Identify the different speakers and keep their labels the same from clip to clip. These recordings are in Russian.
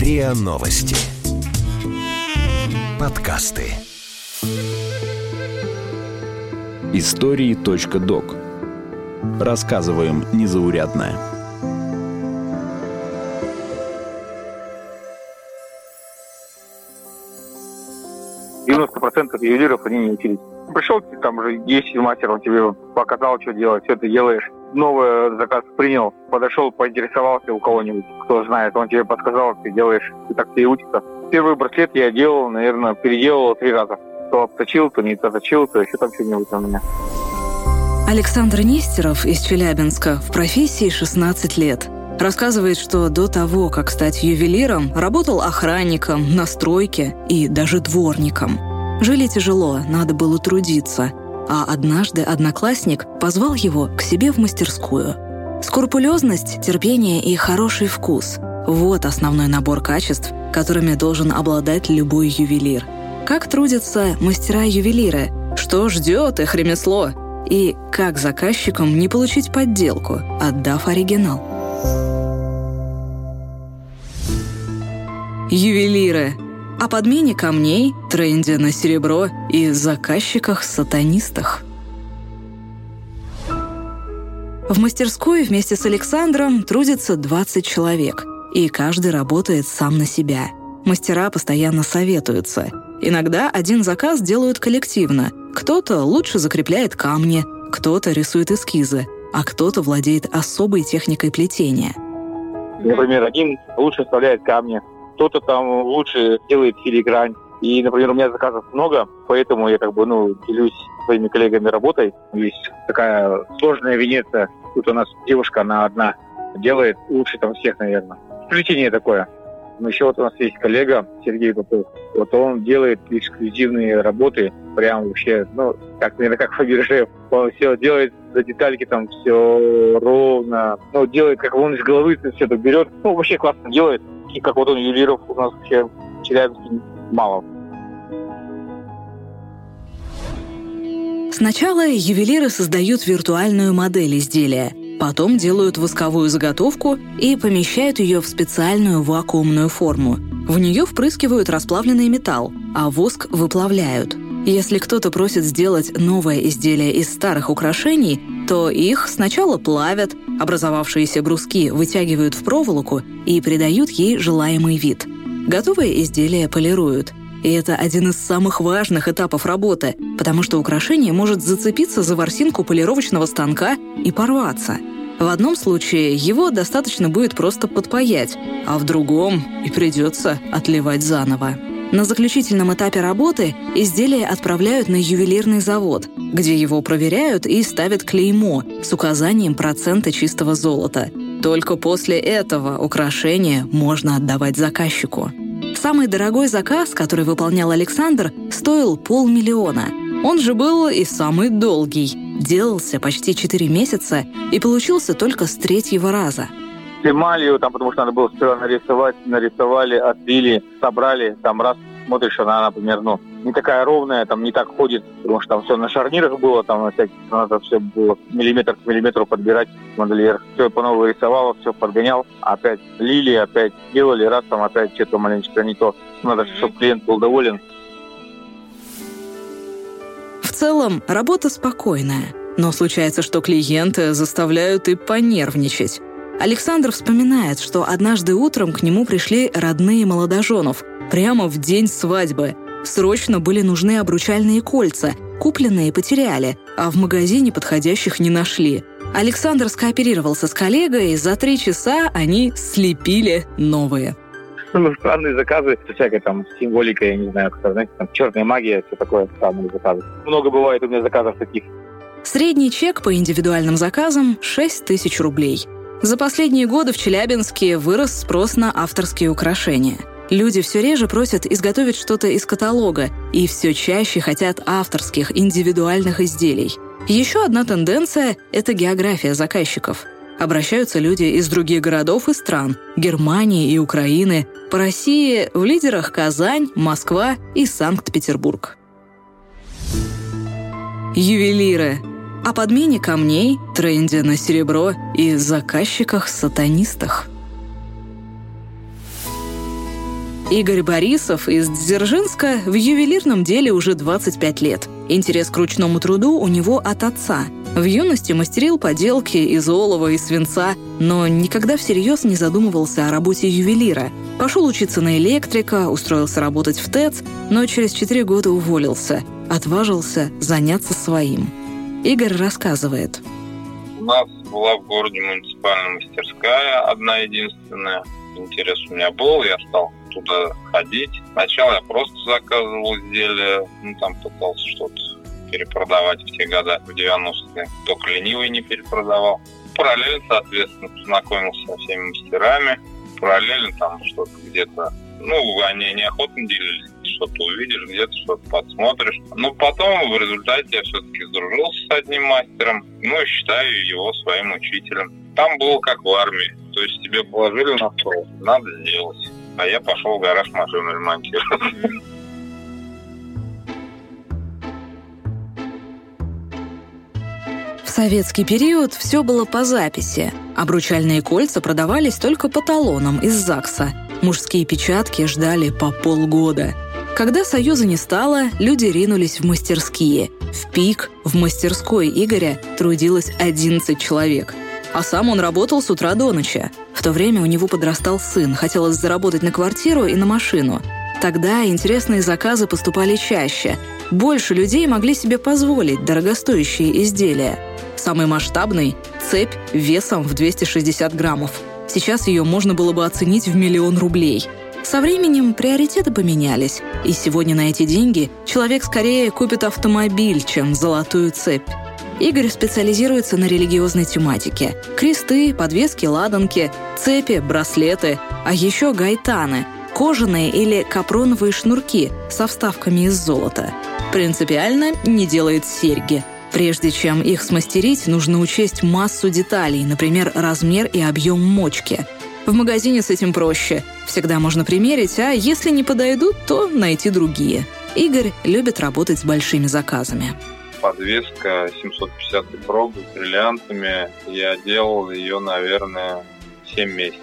Speaker 1: РИА Новости. Подкасты.
Speaker 2: Истории.док. Рассказываем незаурядное.
Speaker 3: процентов ювелиров они не учились. Пришел, там уже есть мастер, он тебе показал, что делать, все ты делаешь. Новый заказ принял, подошел, поинтересовался у кого-нибудь, кто знает, он тебе подсказал, ты делаешь, и так ты и учишься. Первый браслет я делал, наверное, переделал три раза. То обточил, то не заточил, то еще там что-нибудь у меня.
Speaker 4: Александр Нестеров из Челябинска в профессии 16 лет. Рассказывает, что до того, как стать ювелиром, работал охранником, на стройке и даже дворником. Жили тяжело, надо было трудиться. А однажды одноклассник позвал его к себе в мастерскую. Скрупулезность, терпение и хороший вкус – вот основной набор качеств, которыми должен обладать любой ювелир. Как трудятся мастера-ювелиры? Что ждет их ремесло? И как заказчикам не получить подделку, отдав оригинал? Ювелиры о подмене камней, тренде на серебро и заказчиках-сатанистах. В мастерской вместе с Александром трудится 20 человек, и каждый работает сам на себя. Мастера постоянно советуются. Иногда один заказ делают коллективно. Кто-то лучше закрепляет камни, кто-то рисует эскизы, а кто-то владеет особой техникой плетения.
Speaker 3: Например, один лучше вставляет камни, кто-то там лучше делает филигрань. И, например, у меня заказов много, поэтому я как бы, ну, делюсь своими коллегами работой. Есть такая сложная Венеция. Тут у нас девушка, она одна делает лучше там всех, наверное. Сплетение такое. Но еще вот у нас есть коллега Сергей Попов. Вот он делает эксклюзивные работы, прям вообще, ну, как, наверное, как Фаберже. Он все делает за детальки там все ровно. Ну, делает, как он из головы все это берет. Ну, вообще классно делает таких, как вот он, ювелиров у нас вообще в Челябинске мало.
Speaker 4: Сначала ювелиры создают виртуальную модель изделия, потом делают восковую заготовку и помещают ее в специальную вакуумную форму. В нее впрыскивают расплавленный металл, а воск выплавляют. Если кто-то просит сделать новое изделие из старых украшений, то их сначала плавят, образовавшиеся бруски вытягивают в проволоку и придают ей желаемый вид. Готовые изделия полируют. И это один из самых важных этапов работы, потому что украшение может зацепиться за ворсинку полировочного станка и порваться. В одном случае его достаточно будет просто подпаять, а в другом и придется отливать заново. На заключительном этапе работы изделие отправляют на ювелирный завод, где его проверяют и ставят клеймо с указанием процента чистого золота. Только после этого украшение можно отдавать заказчику. Самый дорогой заказ, который выполнял Александр, стоил полмиллиона. Он же был и самый долгий. Делался почти 4 месяца и получился только с третьего раза
Speaker 3: эмалью, там, потому что надо было сперва нарисовать, нарисовали, отбили, собрали, там раз смотришь, она, например, ну, не такая ровная, там не так ходит, потому что там все на шарнирах было, там на всяких, надо все было миллиметр к миллиметру подбирать модельер. Все по новой рисовало, все подгонял, опять лили, опять делали, раз там опять что-то маленечко не то. Надо, чтобы клиент был доволен.
Speaker 4: В целом, работа спокойная. Но случается, что клиенты заставляют и понервничать. Александр вспоминает, что однажды утром к нему пришли родные молодоженов прямо в день свадьбы. Срочно были нужны обручальные кольца, купленные потеряли, а в магазине подходящих не нашли. Александр скооперировался с коллегой, и за три часа они слепили новые.
Speaker 3: Ну, странные заказы, всякая там символика, я не знаю, как знаете, там черная магия, все такое, странные заказы. Много бывает у меня заказов таких.
Speaker 4: Средний чек по индивидуальным заказам – 6 тысяч рублей – за последние годы в Челябинске вырос спрос на авторские украшения. Люди все реже просят изготовить что-то из каталога и все чаще хотят авторских, индивидуальных изделий. Еще одна тенденция – это география заказчиков. Обращаются люди из других городов и стран – Германии и Украины. По России в лидерах Казань, Москва и Санкт-Петербург. Ювелиры о подмене камней, тренде на серебро и заказчиках-сатанистах. Игорь Борисов из Дзержинска в ювелирном деле уже 25 лет. Интерес к ручному труду у него от отца. В юности мастерил поделки из олова и свинца, но никогда всерьез не задумывался о работе ювелира. Пошел учиться на электрика, устроился работать в ТЭЦ, но через 4 года уволился. Отважился заняться своим. Игорь рассказывает.
Speaker 1: У нас была в городе муниципальная мастерская, одна единственная. Интерес у меня был, я стал туда ходить. Сначала я просто заказывал изделия, ну, там пытался что-то перепродавать в те годы, в 90-е. Только ленивый не перепродавал. Параллельно, соответственно, познакомился со всеми мастерами. Параллельно там что-то где-то ну, они неохотно делились, что-то увидишь, где-то что-то подсмотришь. Но потом в результате я все-таки сдружился с одним мастером, ну, и считаю его своим учителем. Там было как в армии, то есть тебе положили на стол, надо сделать а я пошел в гараж машину ремонтировать.
Speaker 4: В советский период все было по записи. Обручальные кольца продавались только по талонам из ЗАГСа. Мужские печатки ждали по полгода. Когда Союза не стало, люди ринулись в мастерские. В пик в мастерской Игоря трудилось 11 человек. А сам он работал с утра до ночи. В то время у него подрастал сын, хотелось заработать на квартиру и на машину. Тогда интересные заказы поступали чаще. Больше людей могли себе позволить дорогостоящие изделия. Самый масштабный – цепь весом в 260 граммов. Сейчас ее можно было бы оценить в миллион рублей. Со временем приоритеты поменялись, и сегодня на эти деньги человек скорее купит автомобиль, чем золотую цепь. Игорь специализируется на религиозной тематике. Кресты, подвески, ладанки, цепи, браслеты, а еще гайтаны – кожаные или капроновые шнурки со вставками из золота. Принципиально не делает серьги. Прежде чем их смастерить, нужно учесть массу деталей, например, размер и объем мочки. В магазине с этим проще. Всегда можно примерить, а если не подойдут, то найти другие. Игорь любит работать с большими заказами
Speaker 1: подвеска 750 пробы с бриллиантами. Я делал ее, наверное, 7 месяцев.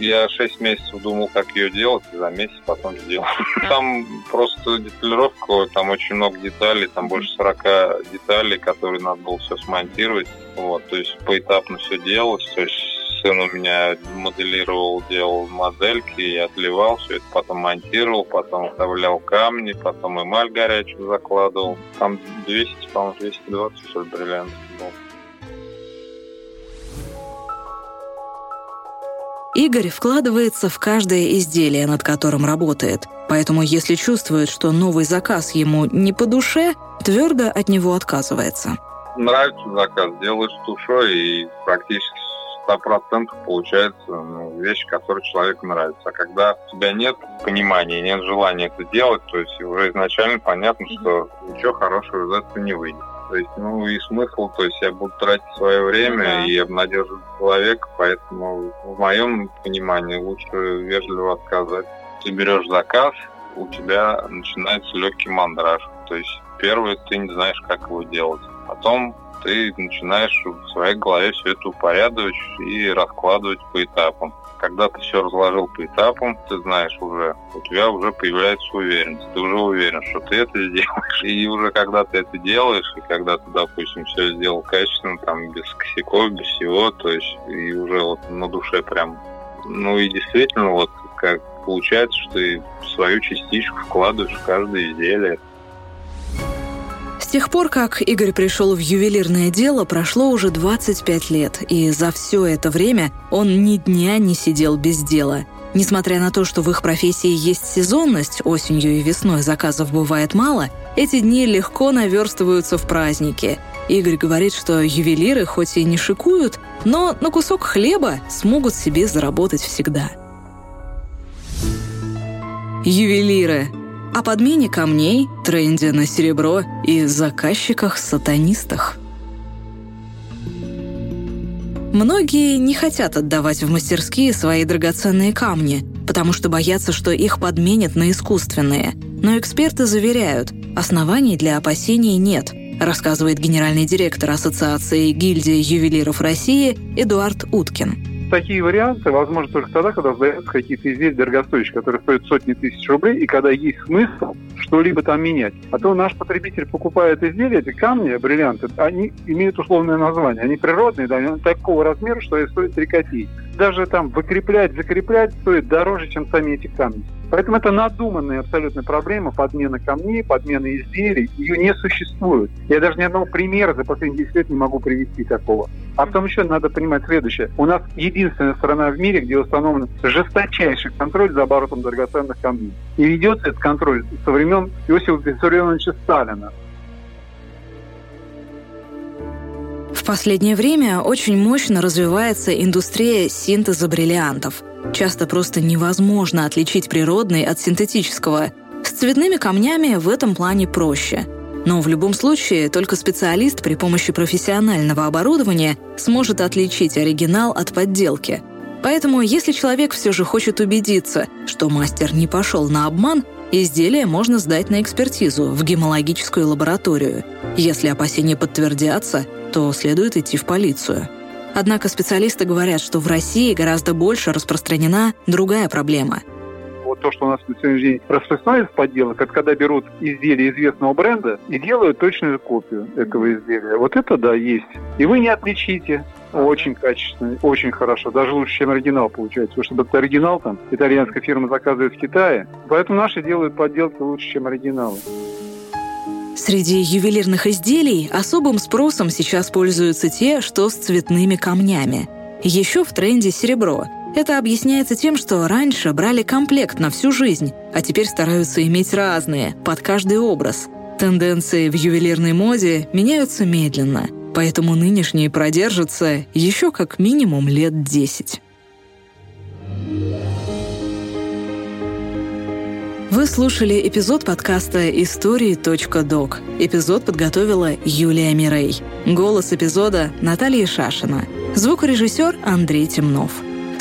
Speaker 1: Я 6 месяцев думал, как ее делать, и за месяц потом сделал. Там просто деталировка, там очень много деталей, там больше 40 деталей, которые надо было все смонтировать. Вот, то есть поэтапно все делалось, то есть сын у меня моделировал, делал модельки, я отливал все это, потом монтировал, потом вставлял камни, потом эмаль горячую закладывал. Там 200, по-моему, 220 что ли, бриллиантов был.
Speaker 4: Игорь вкладывается в каждое изделие, над которым работает. Поэтому, если чувствует, что новый заказ ему не по душе, твердо от него отказывается.
Speaker 1: Нравится заказ, делаешь душой и практически 100% получается ну, вещь, которая человеку нравится. А когда у тебя нет понимания, нет желания это делать, то есть уже изначально понятно, что ничего хорошего из этого не выйдет. То есть, ну и смысл, то есть я буду тратить свое время uh-huh. и обнадеживать человека, поэтому в моем понимании лучше вежливо отказать. Ты берешь заказ, у тебя начинается легкий мандраж. То есть первое, ты не знаешь, как его делать. Потом ты начинаешь в своей голове все это упорядочить и раскладывать по этапам. Когда ты все разложил по этапам, ты знаешь уже, у тебя уже появляется уверенность. Ты уже уверен, что ты это сделаешь. И уже когда ты это делаешь, и когда ты, допустим, все сделал качественно, там, без косяков, без всего, то есть и уже вот на душе прям... Ну и действительно, вот как получается, что ты свою частичку вкладываешь в каждое изделие.
Speaker 4: Тех пор, как Игорь пришел в ювелирное дело, прошло уже 25 лет, и за все это время он ни дня не сидел без дела. Несмотря на то, что в их профессии есть сезонность, осенью и весной заказов бывает мало, эти дни легко наверстываются в праздники. Игорь говорит, что ювелиры хоть и не шикуют, но на кусок хлеба смогут себе заработать всегда. Ювелиры о подмене камней, тренде на серебро и заказчиках-сатанистах. Многие не хотят отдавать в мастерские свои драгоценные камни, потому что боятся, что их подменят на искусственные. Но эксперты заверяют, оснований для опасений нет, рассказывает генеральный директор Ассоциации гильдии ювелиров России Эдуард Уткин.
Speaker 5: Такие варианты возможны только тогда, когда сдаются какие-то изделия дорогостоящие, которые стоят сотни тысяч рублей, и когда есть смысл что-либо там менять. А то наш потребитель покупает изделия, эти камни, бриллианты, они имеют условное название. Они природные, да, они такого размера, что и стоят 3 копейки. Даже там выкреплять, закреплять стоит дороже, чем сами эти камни. Поэтому это надуманная абсолютно проблема подмена камней, подмена изделий. Ее не существует. Я даже ни одного примера за последние 10 лет не могу привести такого. А потом еще надо понимать следующее. У нас единственная страна в мире, где установлен жесточайший контроль за оборотом драгоценных камней. И ведется этот контроль со времен Иосифа Виссарионовича Сталина.
Speaker 4: В последнее время очень мощно развивается индустрия синтеза бриллиантов. Часто просто невозможно отличить природный от синтетического. С цветными камнями в этом плане проще. Но в любом случае только специалист при помощи профессионального оборудования сможет отличить оригинал от подделки. Поэтому, если человек все же хочет убедиться, что мастер не пошел на обман, изделие можно сдать на экспертизу в гемологическую лабораторию. Если опасения подтвердятся, то следует идти в полицию. Однако специалисты говорят, что в России гораздо больше распространена другая проблема –
Speaker 5: вот то, что у нас на сегодняшний день распространяется подделок, это когда берут изделие известного бренда и делают точную копию этого изделия. Вот это, да, есть. И вы не отличите. Очень качественно, очень хорошо. Даже лучше, чем оригинал получается. Потому что этот оригинал там итальянская фирма заказывает в Китае. Поэтому наши делают подделки лучше, чем оригиналы.
Speaker 4: Среди ювелирных изделий особым спросом сейчас пользуются те, что с цветными камнями. Еще в тренде серебро. Это объясняется тем, что раньше брали комплект на всю жизнь, а теперь стараются иметь разные, под каждый образ. Тенденции в ювелирной моде меняются медленно, поэтому нынешние продержатся еще как минимум лет 10. Вы слушали эпизод подкаста «Истории.док». Эпизод подготовила Юлия Мирей. Голос эпизода — Наталья Шашина. Звукорежиссер Андрей Темнов.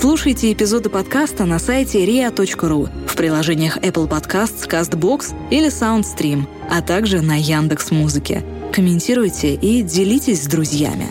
Speaker 4: Слушайте эпизоды подкаста на сайте ria.ru, в приложениях Apple Podcasts, CastBox или SoundStream, а также на Яндекс.Музыке. Комментируйте и делитесь с друзьями.